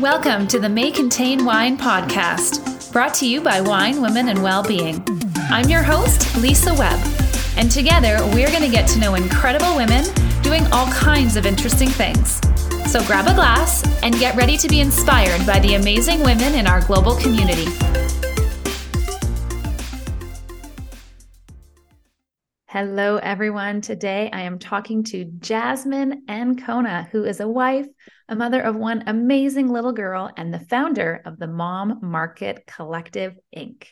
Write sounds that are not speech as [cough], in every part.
Welcome to the May Contain Wine podcast, brought to you by Wine, Women, and Wellbeing. I'm your host, Lisa Webb, and together we're going to get to know incredible women doing all kinds of interesting things. So grab a glass and get ready to be inspired by the amazing women in our global community. Hello, everyone. Today I am talking to Jasmine Ancona, who is a wife, a mother of one amazing little girl, and the founder of the Mom Market Collective, Inc.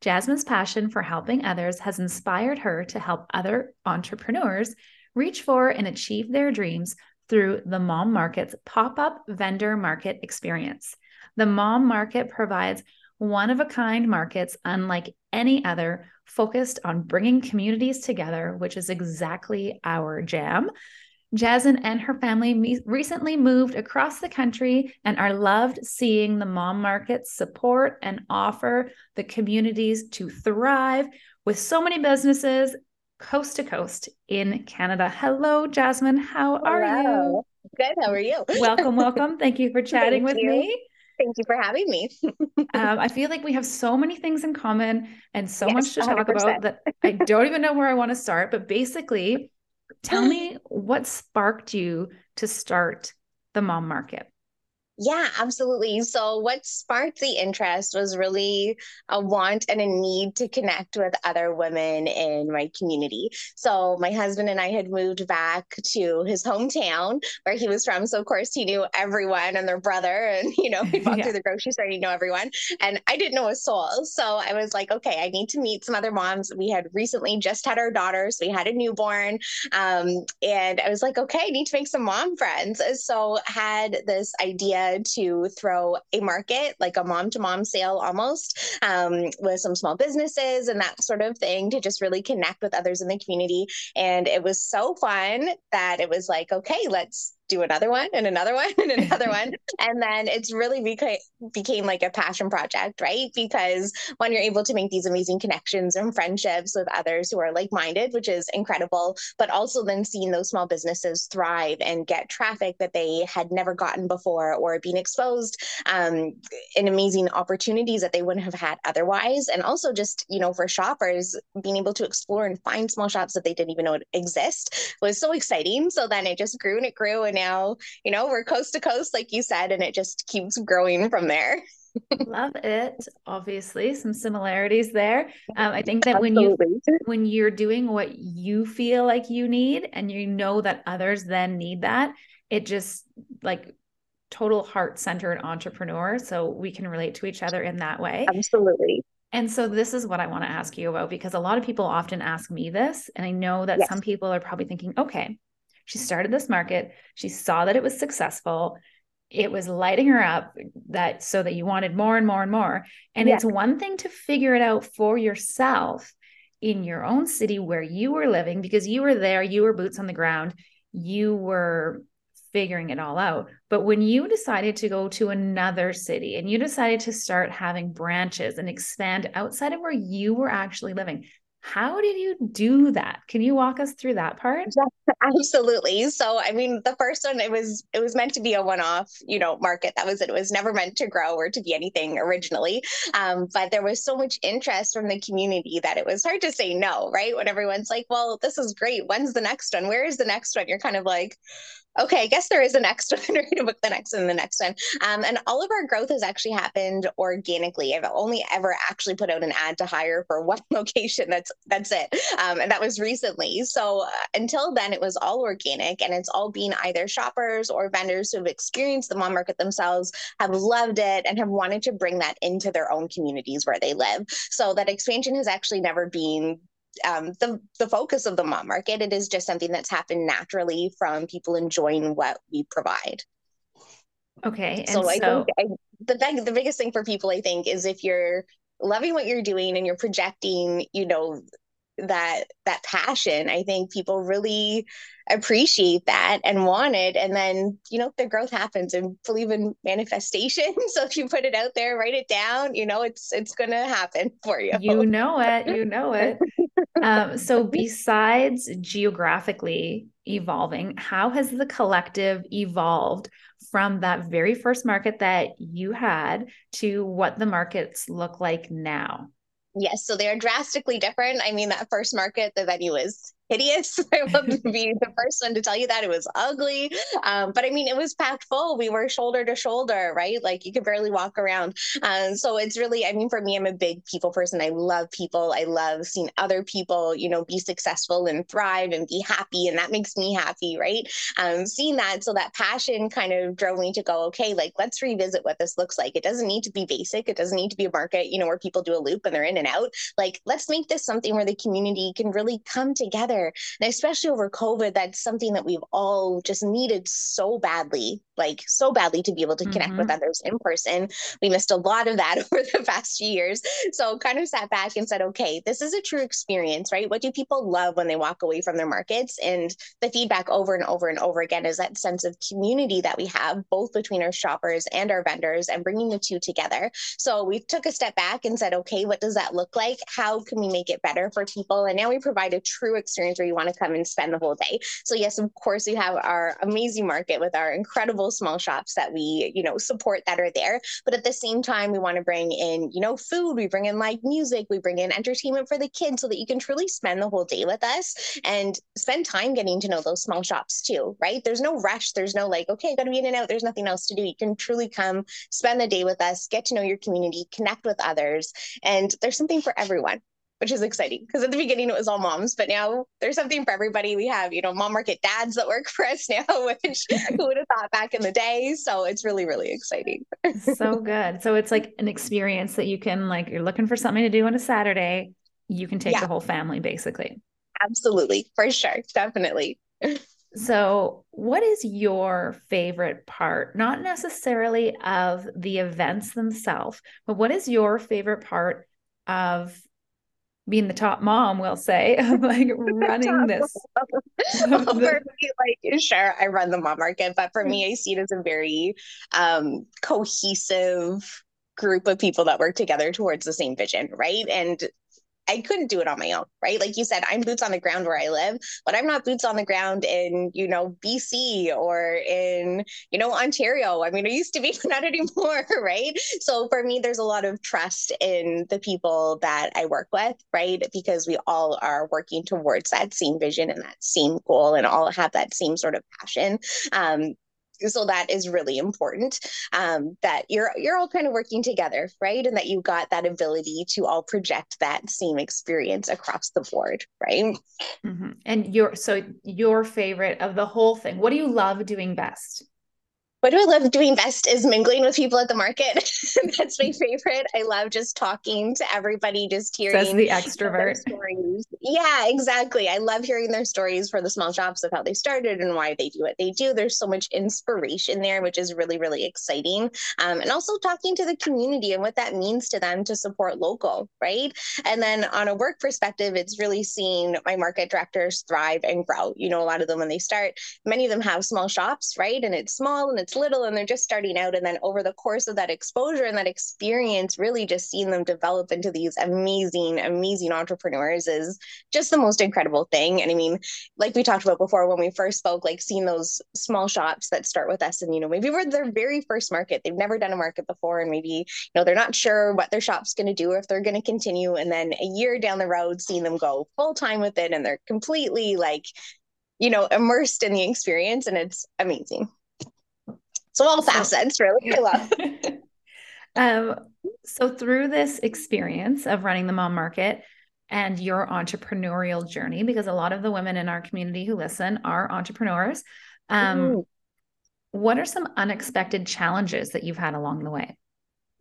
Jasmine's passion for helping others has inspired her to help other entrepreneurs reach for and achieve their dreams through the Mom Market's pop up vendor market experience. The Mom Market provides one of a kind markets unlike any other, focused on bringing communities together, which is exactly our jam. Jasmine and her family me- recently moved across the country and are loved seeing the mom markets support and offer the communities to thrive with so many businesses coast to coast in Canada. Hello, Jasmine. How are Hello. you? Good. How are you? welcome, welcome. Thank you for [laughs] chatting with you. me. Thank you for having me. [laughs] Um, I feel like we have so many things in common and so Yes, much to talk 100%. about that I don't even know where I want to start. But basically, tell me [laughs] what sparked you to start the mom market. Yeah, absolutely. So, what sparked the interest was really a want and a need to connect with other women in my community. So, my husband and I had moved back to his hometown where he was from. So, of course, he knew everyone and their brother. And, [laughs] you know, we'd walk [laughs] Yeah. through the grocery store he'd know everyone. And I didn't know a soul. So, I was like, okay, I need to meet some other moms. We had recently just had our daughters, we had a newborn. Um, and I was like, okay, I need to make some mom friends. So had this idea to throw a market, like a mom to mom sale almost, um, with some small businesses and that sort of thing to just really connect with others in the community. And it was so fun that it was like, okay, let's do another one and another one and another one. [laughs] And then it's really beca- became like a passion project, right? Because when you're able to make these amazing connections and friendships with others who are like minded, which is incredible, but also then seeing those small businesses thrive and get traffic that they had never gotten before or being exposed um, in amazing opportunities that they wouldn't have had otherwise. And also just, you know, for shoppers, being able to explore and find small shops that they didn't even know exist was so exciting. So then it just grew and it grew. And now, you know, we're coast to coast, like you said, and it just keeps growing from there. Love it. Obviously, some similarities there. Um, I think that when you when you're doing what you feel like you need and you know that others then need that, it just like total heart centered entrepreneur. So we can relate to each other in that way. Absolutely. And so this is what I want to ask you about because a lot of people often ask me this. And I know that Yes. some people are probably thinking, okay, she started this market, she saw that it was successful. It was lighting her up that so that you wanted more and more and more. And Yeah. it's one thing to figure it out for yourself in your own city where you were living because you were there, you were boots on the ground, you were figuring it all out. But when you decided to go to another city and you decided to start having branches and expand outside of where you were actually living, how did you do that? Can you walk us through that part? [laughs] Absolutely. So, I mean, the first one, it was it was meant to be a one-off, you know, market. That was it. It was never meant to grow or to be anything originally. Um, but there was so much interest from the community that it was hard to say no, right? When everyone's like, "Well, this is great. When's the next one? Where is the next one?" You're kind of like, okay, I guess there is a next [laughs] one. Going to book the next one the next one. Um, and all of our growth has actually happened organically. I've only ever actually put out an ad to hire for [laughs] one location. That's that's it. Um, and that was recently. So uh, until then, it was all organic, and it's all been either shoppers or vendors who have experienced the mom market themselves, have loved it, and have wanted to bring that into their own communities where they live. So that expansion has actually never been um, the the focus of the mom market. It is just something that's happened naturally from people enjoying what we provide. Okay. And So I so, think I, the big, the biggest thing for people, I think, is if you're loving what you're doing and you're projecting, you know, that that passion, I think people really appreciate that and want it. And then, you know, the growth happens and believe in manifestation. [laughs] So if you put it out there, write it down, you know, it's it's gonna happen for you. you know it, you know it. [laughs] Um, so besides geographically evolving, how has the collective evolved from that very first market that you had to what the markets look like now. Yes, so they are drastically different. I mean, that first market, the venue is hideous. [laughs] I will [laughs] be the first one to tell you that it was ugly. Um, but I mean, it was packed full. We were shoulder to shoulder, right? Like you could barely walk around. Um, so it's really, I mean, for me, I'm a big people person. I love people. I love seeing other people, you know, be successful and thrive and be happy. And that makes me happy, right? Um, seeing that. So that passion kind of drove me to go, okay, like let's revisit what this looks like. It doesn't need to be basic. It doesn't need to be a market, you know, where people do a loop and they're in and out. Like, let's make this something where the community can really come together and especially over COVID, that's something that we've all just needed so badly like so badly to be able to connect mm-hmm. with others in person. We missed a lot of that [laughs] over the past few years. So kind of sat back and said, okay, this is a true experience, right? What do people love when they walk away from their markets? And the feedback over and over and over again is that sense of community that we have both between our shoppers and our vendors and bringing the two together. So we took a step back and said, okay, what does that look like? How can we make it better for people? And now we provide a true experience where you want to come and spend the whole day. So yes, of course, we have our amazing market with our incredible small shops that we, you know, support that are there. But at the same time, we want to bring in, you know, food, we bring in live music, we bring in entertainment for the kids so that you can truly spend the whole day with us and spend time getting to know those small shops too, right? There's no rush. There's no like, okay, gotta be in and out. There's nothing else to do. You can truly come spend the day with us, get to know your community, connect with others. And there's something for everyone which is exciting because at the beginning it was all moms, but now there's something for everybody. We have, you know, mom market dads that work [laughs] for us now, which [laughs] who would have thought back in the day? So it's really, really exciting. [laughs] so good. So it's like an experience that you can like you're looking for something to do on a Saturday, you can take yeah. the whole family basically. Absolutely, for sure. Definitely. So, what is your favorite part? Not necessarily of the events themselves, but what is your favorite part of being the top mom, we'll say, [laughs] of like [laughs] running this. well, [laughs] for me, like, sure, I run the mom market, but for me, I see it as a very um, cohesive group of people that work together towards the same vision, right? And I couldn't do it on my own, right? Like you said, I'm boots on the ground where I live, but I'm not boots on the ground in, you know, BC or in, you know, Ontario. I mean, I used to be, [laughs] but not anymore, [laughs] right? So for me, there's a lot of trust in the people that I work with, right? Because we all are working towards that same vision and that same goal and all have that same sort of passion. Um, so that is really important um, that you're you're all kind of working together right? And that you've got that ability to all project that same experience across the board right? Mm-hmm. and your so your favorite of the whole thing what do you love doing best what do I love doing best is mingling with people at the market. [laughs] That's my favorite. I love just talking to everybody, just hearing Says the extrovert stories. Yeah, exactly. I love hearing their stories for the small shops of how they started and why they do what they do. There's so much inspiration there, which is really, really exciting. Um, and also talking to the community and what that means to them to support local, right? And then on a work perspective, it's really seeing my market directors thrive and grow. You know, a lot of them when they start, many of them have small shops, right? And it's small and it's little and they're just starting out. And then over the course of that exposure and that experience, really just seeing them develop into these amazing, amazing entrepreneurs is just the most incredible thing. And I mean, like we talked about before when we first spoke, like seeing those small shops that start with us and, you know, maybe we're their very first market. They've never done a market before. And maybe, you know, they're not sure what their shop's going to do or if they're going to continue. And then a year down the road, seeing them go full time with it and they're completely like, you know, immersed in the experience. And it's amazing. So all facets, really. I love. [laughs] um, so through this experience of running the mom market and your entrepreneurial journey, because a lot of the women in our community who listen are entrepreneurs, um, mm-hmm. what are some unexpected challenges that you've had along the way?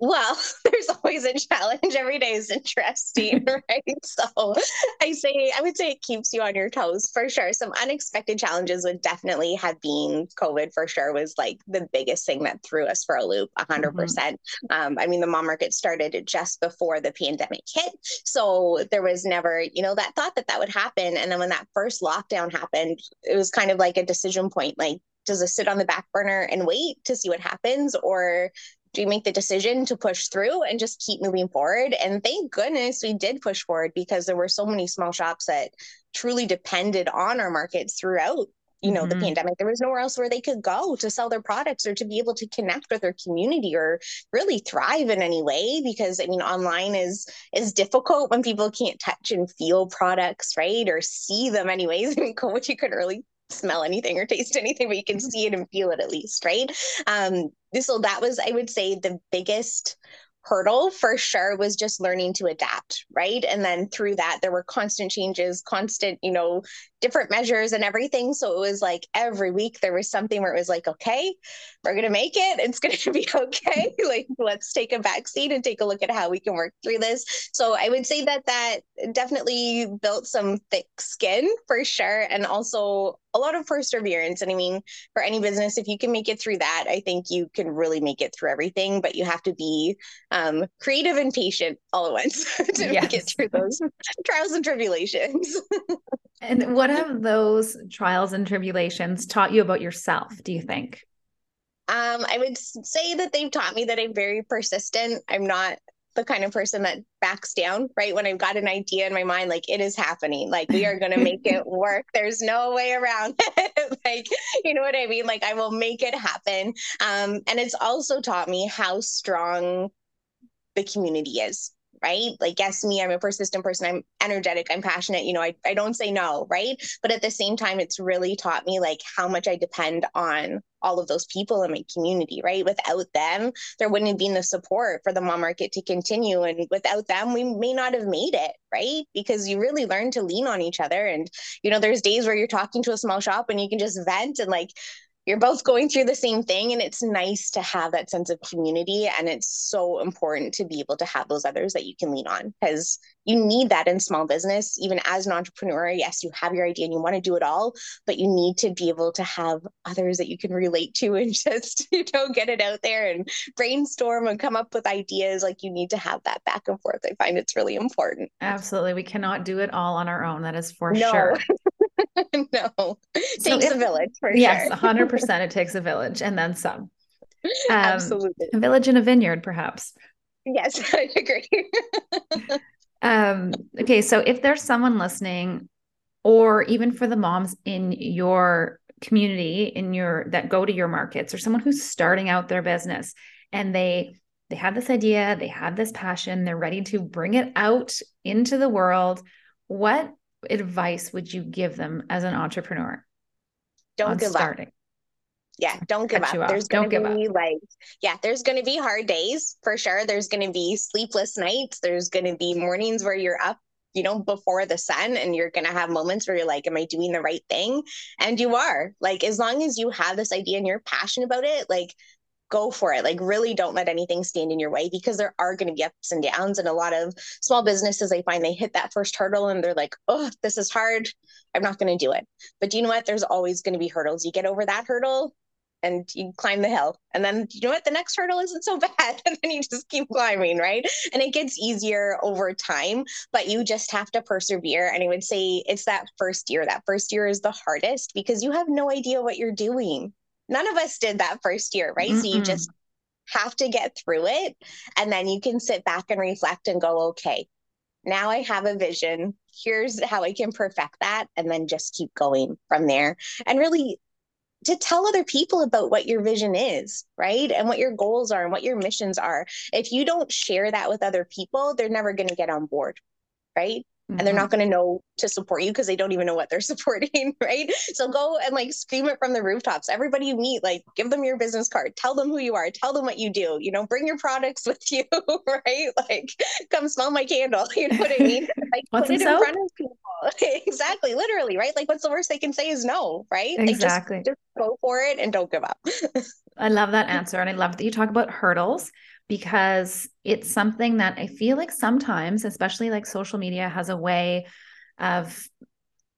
Well, [laughs] there's always a challenge. Every day is interesting, [laughs] right? So I say, I would say it keeps you on your toes for sure. Some unexpected challenges would definitely have been COVID for sure was like the biggest thing that threw us for a loop, 100. Mm-hmm. percent um, I mean, the mom market started just before the pandemic hit. So there was never, you know, that thought that that would happen. And then when that first lockdown happened, it was kind of like a decision point like, does it sit on the back burner and wait to see what happens or do you make the decision to push through and just keep moving forward? And thank goodness we did push forward because there were so many small shops that truly depended on our markets throughout you know, mm-hmm. the pandemic. There was nowhere else where they could go to sell their products or to be able to connect with their community or really thrive in any way. Because I mean, online is is difficult when people can't touch and feel products, right? Or see them anyways. I mean, couldn't really smell anything or taste anything, but you can see it and feel it at least, right? Um, so that was, I would say, the biggest hurdle for sure was just learning to adapt right? And then through that there were constant changes constant you know different measures and everything. So it was like every week there was something where it was like okay we're going to make it. It's going [laughs] to be okay. [laughs] Like let's take a back seat and take a look at how we can work through this. So i would say that that definitely built some thick skin for sure. And also a lot of perseverance. And I mean, for any business, if you can make it through that, I think you can really make it through everything. But you have to be um, creative and patient all at once [laughs] to yes. make it through those trials and tribulations. [laughs] and what have those trials and tribulations taught you about yourself, do you think? Um, I would say that they've taught me that I'm very persistent. I'm not the kind of person that backs down, right? When I've got an idea in my mind, like it is happening, like we are going to make it [laughs] work. There's no way around [laughs] it. like, you know what I mean? Like I will make it happen. Um, and it's also taught me how strong the community is, right? Like, yes, me, I'm a persistent person. I'm energetic. I'm passionate. You know, I, I don't say no, right? But at the same time, it's really taught me like how much I depend on all of those people in my community, right? Without them, there wouldn't have been the support for the mom market to continue. And without them, we may not have made it, right? Because you really learn to lean on each other. And, you know, there's days where you're talking to a small shop and you can just vent and like, you're both going through the same thing and it's nice to have that sense of community and it's so important to be able to have those others that you can lean on because you need that in small business. Even as an entrepreneur yes you have your idea and you want to do it all but you need to be able to have others that you can relate to [laughs] and just you know get it out there and brainstorm and come up with ideas. Like you need to have that back and forth. I find it's really important. Absolutely. We cannot do it all on our own. That is for no. sure [laughs] [laughs] no, it so takes if, a village for yes, sure. hundred percent. It takes a village, and then some. [laughs] Um, Absolutely, a village and a vineyard, perhaps. Yes, [laughs] I agree. um, okay, so if there's someone listening, or even for the moms in your community, in your that go to your markets, or someone who's starting out their business, and they they have this idea, they have this passion, they're ready to bring it out into the world. What advice would you give them as an entrepreneur? Don't give starting? up. Yeah, don't give up. There's going to be up. like, yeah, there's going to be hard days for sure. There's going to be sleepless nights. There's going to be mornings where you're up you know, before the sun, and you're going to have moments where you're like, Am I doing the right thing? And you are. Like, as long as you have this idea and you're passionate about it, like, go for it. Like, really don't let anything stand in your way because there are going to be ups and downs. And a lot of small businesses, I find they hit that first hurdle and they're like, oh, this is hard. I'm not going to do it. But do you know what? There's always going to be hurdles. You get over that hurdle and you climb the hill. And then you know what? The next hurdle isn't so [laughs] bad. and then you just keep climbing, right? And it gets easier over time, but you just have to persevere. And I would say it's that first year. That first year is the hardest because you have no idea what you're doing none of us did that first year, right? Mm-mm. So you just have to get through it. And then you can sit back and reflect and go, okay, now I have a vision. Here's how I can perfect that. And then just keep going from there. And really to tell other people about what your vision is, right? And what your goals are and what your missions are. If you don't share that with other people, they're never going to get on board, right? Mm-hmm. and they're not mm-hmm. going to know to support you because they don't even know what they're [laughs] supporting, right? So go and like scream it from the rooftops. Everybody you meet, like give them your business card, tell them who you are, tell them what you do, you know, bring your products [laughs] with you, right? Like come smell my candle, [laughs] you know what I mean? Like what's put it in front of people. exactly, literally, right? Like what's the worst they can say is no, right? Exactly. Like, just, just go for it and don't give up. I love that answer. And I love that you talk about hurdles because it's something that I feel like sometimes, especially like social media, has a way of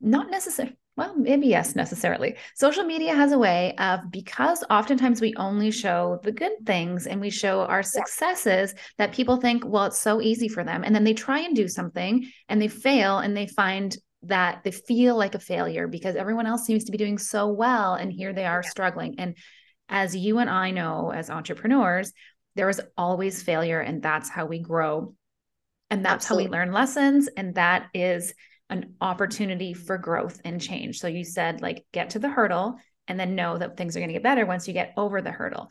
not necessarily. Well, maybe yes, necessarily. Social media has a way of because oftentimes we only show the good things and we show our successes that people think, well, it's so easy for them. And then they try and do something and they fail and they find that they feel like a failure because everyone else seems to be doing so well. And here they are struggling. And as you and I know as entrepreneurs, there is always failure and that's how we grow and that's Absolutely. how we learn lessons and that is an opportunity for growth and change. So you said like get to the hurdle and then know that things are going to get better once you get over the hurdle.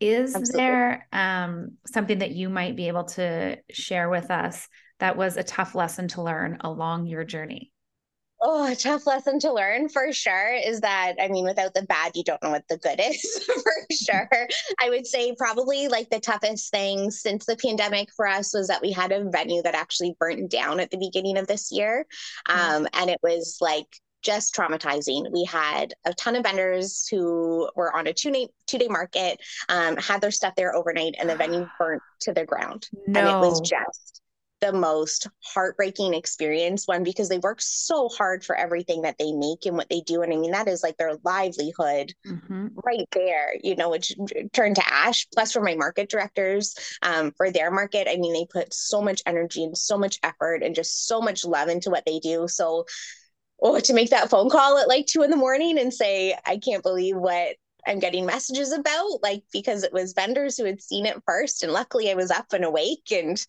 Is Absolutely. there um, something that you might be able to share with us that was a tough lesson to learn along your journey? Oh, a tough lesson to learn for sure is that, I mean, without the bad, you don't know what the good [laughs] is for sure. I would say probably like the toughest thing since the pandemic for us was that we had a venue that actually burnt down at the beginning of this year. Mm-hmm. Um, and it was like just traumatizing. We had a ton of vendors who were on a two day two day market, um, had their stuff there overnight, and the venue [gasps] burnt to the ground. No. And it was just the most heartbreaking experience one because they work so hard for everything that they make and what they do and i mean that is like their livelihood mm-hmm. right there you know which turned to ash plus for my market directors um, for their market i mean they put so much energy and so much effort and just so much love into what they do so oh to make that phone call at like two in the morning and say i can't believe what I'm getting messages about, like because it was vendors who had seen it first. And luckily I was up and awake and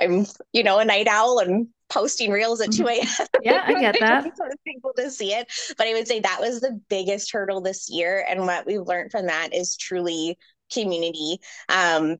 I'm, you know, a night owl and posting reels at 2 a.m. Mm-hmm. [laughs] Yeah, I get that. [laughs] people to see it. But I would say that was the biggest hurdle this year. And what we've learned from that is truly community. Um,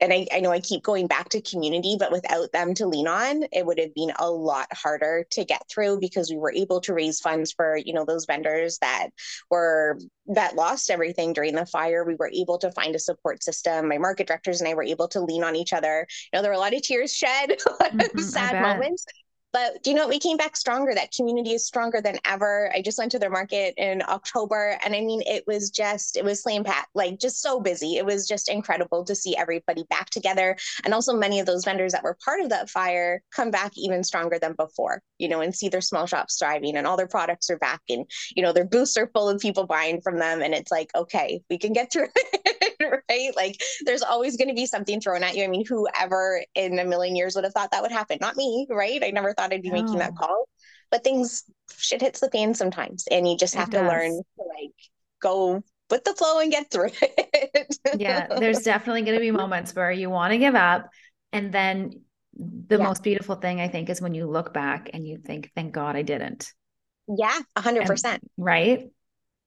and I, I know I keep going back to community, but without them to lean on, it would have been a lot harder to get through because we were able to raise funds for, you know, those vendors that were that lost everything during the fire. We were able to find a support system. My market directors and I were able to lean on each other. You know, there were a lot of tears shed, [laughs] a lot mm-hmm, of sad moments, but do you know, what? we came back stronger. That community is stronger than ever. I just went to their market in October, and I mean, it was just it was slam pat, like just so busy. It was just incredible to see everybody back together, and also many of those vendors that were part of that fire come back even stronger than before. You know, and see their small shops thriving, and all their products are back, and you know, their booths are full of people buying from them, and it's like, okay, we can get through [laughs] it, [laughs] right? Like, there's always going to be something thrown at you. I mean, whoever in a million years would have thought that would happen? Not me, right? I never thought I'd be making that call. But things shit hits the fan sometimes and you just have to learn to like go with the flow and get through it. [laughs] yeah, there's definitely going to be moments where you want to give up and then the yeah. most beautiful thing I think is when you look back and you think thank God I didn't. Yeah, 100%. And, right?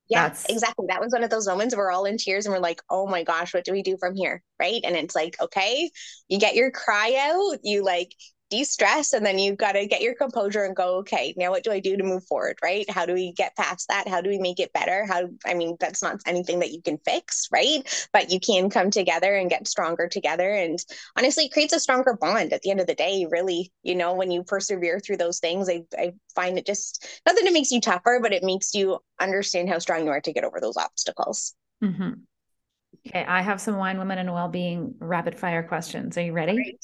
Yeah, That's... exactly. That was one of those moments where we're all in tears and we're like, oh my gosh, what do we do from here? Right. And it's like, okay, you get your cry out, you like de-stress and then you've got to get your composure and go okay now what do i do to move forward right? How do we get past that? How do we make it better? How i mean that's not anything that you can fix right? But you can come together and get stronger together and honestly it creates a stronger bond at the end of the day really you know when you persevere through those things. I, I find it just not that it makes you tougher but it makes you understand how strong you are to get over those obstacles. Mm-hmm. Okay, I have some wine, women, and well-being rapid fire questions. Are you ready? Right,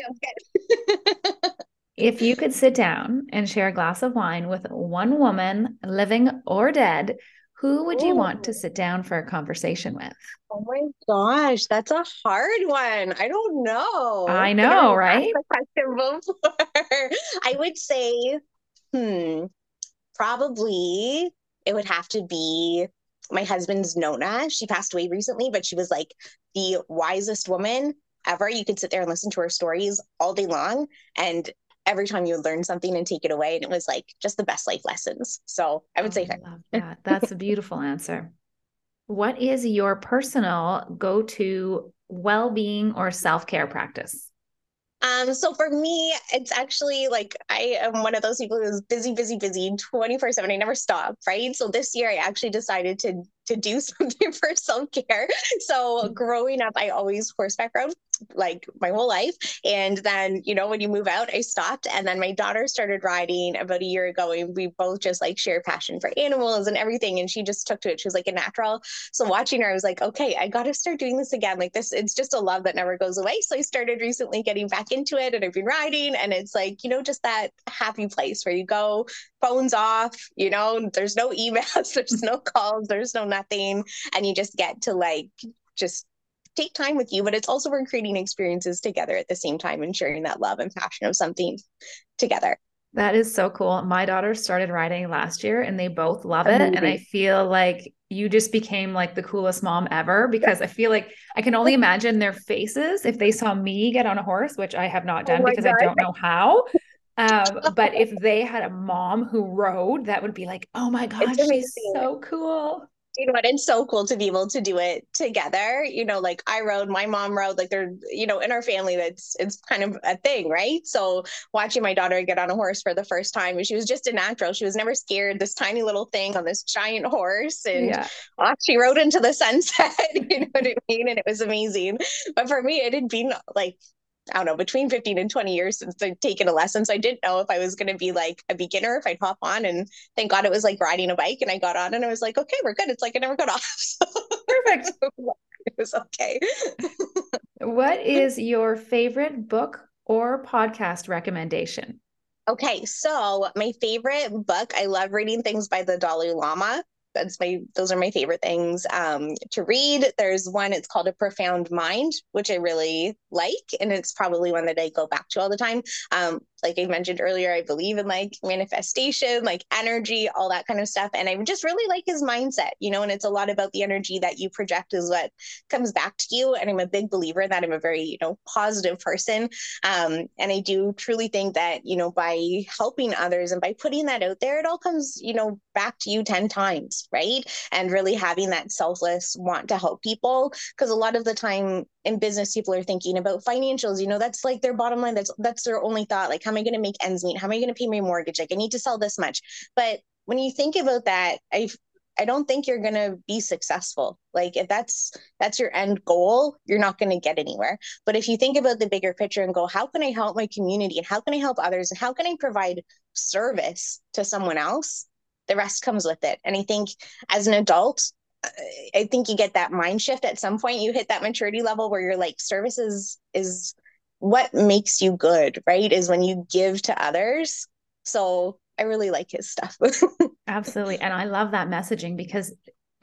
[laughs] if you could sit down and share a glass of wine with one woman, living or dead, who would Ooh. you want to sit down for a conversation with? Oh my gosh, that's a hard one. I don't know. I know, right? question before. [laughs] I would say, hmm, probably it would have to be my husband's Nona. She passed away recently, but she was like the wisest woman ever. You could sit there and listen to her stories all day long. And every time you would learn something and take it away. And it was like just the best life lessons. So I would oh, say I love that. That's a beautiful [laughs] answer. What is your personal go to well being or self care practice? Um, so for me, it's actually like I am one of those people who's busy, busy, busy 24 7. I never stop, right? So this year I actually decided to to do [laughs] something for self-care. So mm. growing up, I always horseback rode like my whole life. And then, you know, when you move out, I stopped. And then my daughter started riding about a year ago. And we both just like share passion for animals and everything. And she just took to it. She was like a natural. So watching her, I was like, okay, I got to start doing this again. Like this, it's just a love that never goes away. So I started recently getting back into it and I've been riding. And it's like, you know, just that happy place where you go, phones off, you know, there's no [laughs] emails, there's no calls, there's no nothing. And you just get to like, just take time with you, but it's also we're creating experiences together at the same time and sharing that love and passion of something together. That is so cool. My daughter started riding last year and they both love it. Amazing. And I feel like you just became like the coolest mom ever because I feel like I can only imagine their faces if they saw me get on a horse, which I have not oh done oh because God. I don't know how. Um, [laughs] but if they had a mom who rode, that would be like, oh my God, she's so cool you know what? It's so cool to be able to do it together. You know, like I rode, my mom rode, like they're, you know, in our family, that's it's kind of a thing, right? So watching my daughter get on a horse for the first time, she was just a natural. She was never scared. This tiny little thing on this giant horse, and yeah. well, she rode into the sunset. [laughs] you know what I mean? And it was amazing. But for me, it had been like I don't know, between 15 and 20 years since I'd taken a lesson. So I didn't know if I was going to be like a beginner, if I'd hop on. And thank God it was like riding a bike. And I got on and I was like, okay, we're good. It's like I never got off. [laughs] So Perfect. [laughs] it was okay. what [laughs] is your favorite book or podcast recommendation? Okay, so my favorite book, I love reading things by the Dalai Lama that's my those are my favorite things um, to read there's one it's called a profound mind which i really like and it's probably one that i go back to all the time um, like I mentioned earlier, I believe in like manifestation, like energy, all that kind of stuff. And I just really like his mindset, you know, and it's a lot about the energy that you project is what comes back to you. And I'm a big believer in that I'm a very, you know, positive person. Um, and I do truly think that, you know, by helping others and by putting that out there, it all comes, you know, back to you 10 times, right? And really having that selfless want to help people. Because a lot of the time, in business people are thinking about financials you know that's like their bottom line that's that's their only thought like how am i going to make ends meet? How am i going to pay my mortgage? Like i need to sell this much. But when you think about that i i don't think you're going to be successful. Like if that's that's your end goal you're not going to get anywhere. But if you think about the bigger picture and go how can i help my community and how can i help others and how can i provide service to someone else the rest comes with it and i think as an adult I think you get that mind shift at some point. You hit that maturity level where you're like, services is what makes you good, right? Is when you give to others. So I really like his stuff. [laughs] Absolutely. And I love that messaging because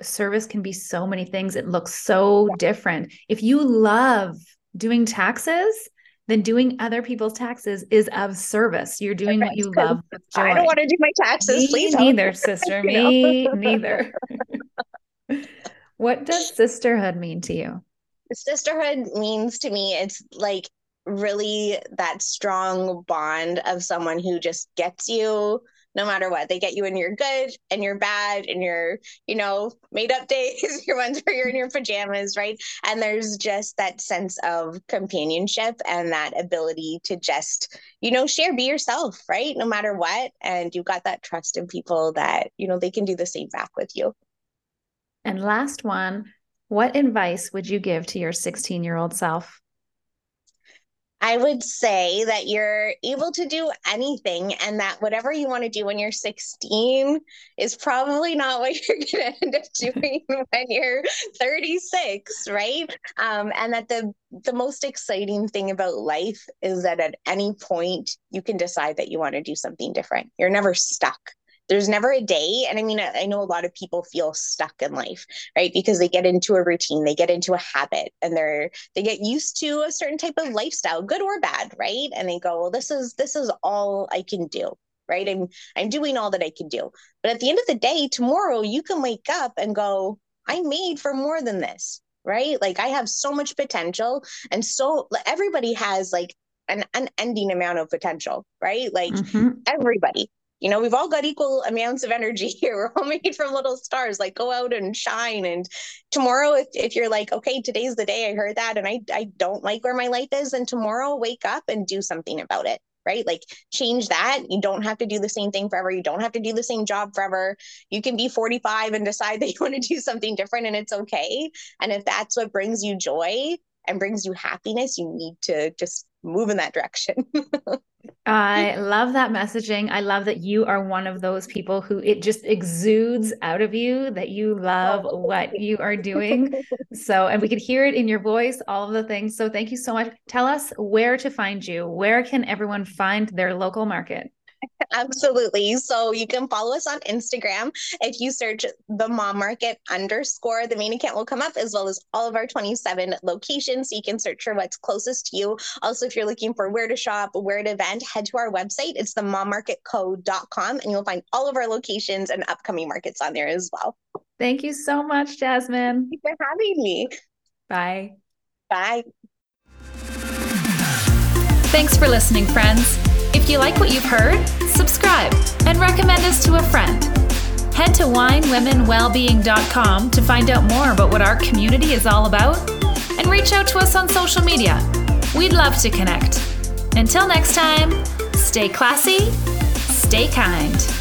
service can be so many things. It looks so yeah. different. If you love doing taxes, then doing other people's taxes is of service. You're doing what you love. with joy. I don't want to do my taxes. Me please neither, sister. [laughs] Me neither. [laughs] what does sisterhood mean to you? Sisterhood means to me, it's like really that strong bond of someone who just gets you no matter what. They get you in your good and your bad and your, you know, made up [laughs] days, your ones where you're in your pajamas, right? And there's just that sense of companionship and that ability to just, you know, share, be yourself, right? No matter what. And you've got that trust in people that, you know, they can do the same back with you. And last one, what advice would you give to your 16 year old self? I would say that you're able to do anything and that whatever you want to do when you're 16 is probably not what [laughs] you're going to end up doing when you're 36, right? Um, and that the the most exciting thing about life is that at any point you can decide that you want to do something different. You're never stuck there's never a day and i mean I, know a lot of people feel stuck in life right? Because they get into a routine they get into a habit and they're they get used to a certain type of lifestyle good or bad right? And they go well this is this is all i can do right? I'm i'm doing all that i can do. But at the end of the day tomorrow you can wake up and go i'm made for more than this right? Like i have so much potential and so everybody has like an unending amount of potential right? Like mm-hmm. everybody you know, we've all got equal amounts of energy [laughs] here. We're all made from little stars. Like go out and shine. And tomorrow, if, if you're like, okay, today's the day I heard that and I, I don't like where my life is, and tomorrow wake up and do something about it. Right? Like change that. You don't have to do the same thing forever. You don't have to do the same job forever. You can be 45 and decide that [laughs] you want to do something different and it's okay. And if that's what brings you joy and brings you happiness, you need to just move in that direction. [laughs] I love that messaging. I love that you are one of those people who it just exudes out of you that you love oh. what you are doing. So, and we could hear it in your voice, all of the things. So, thank you so much. Tell us where to find you. Where can everyone find their local market? Absolutely. So you can follow us on Instagram. If you search the mom market underscore, the main account will come up as well as all of our 27 locations. So you can search for what's closest to you. Also, if you're looking for where to shop, where to event, head to our website. It's the mommarketco.com and you'll find all of our locations and upcoming markets on there as well. Thank you so much, Jasmine. Thank you for having me. Bye. Bye. Thanks for listening, friends. If you like what you've heard, subscribe and recommend us to a friend. Head to winewomenwellbeing.com to find out more about what our community is all about and reach out to us on social media. We'd love to connect. Until next time, stay classy, stay kind.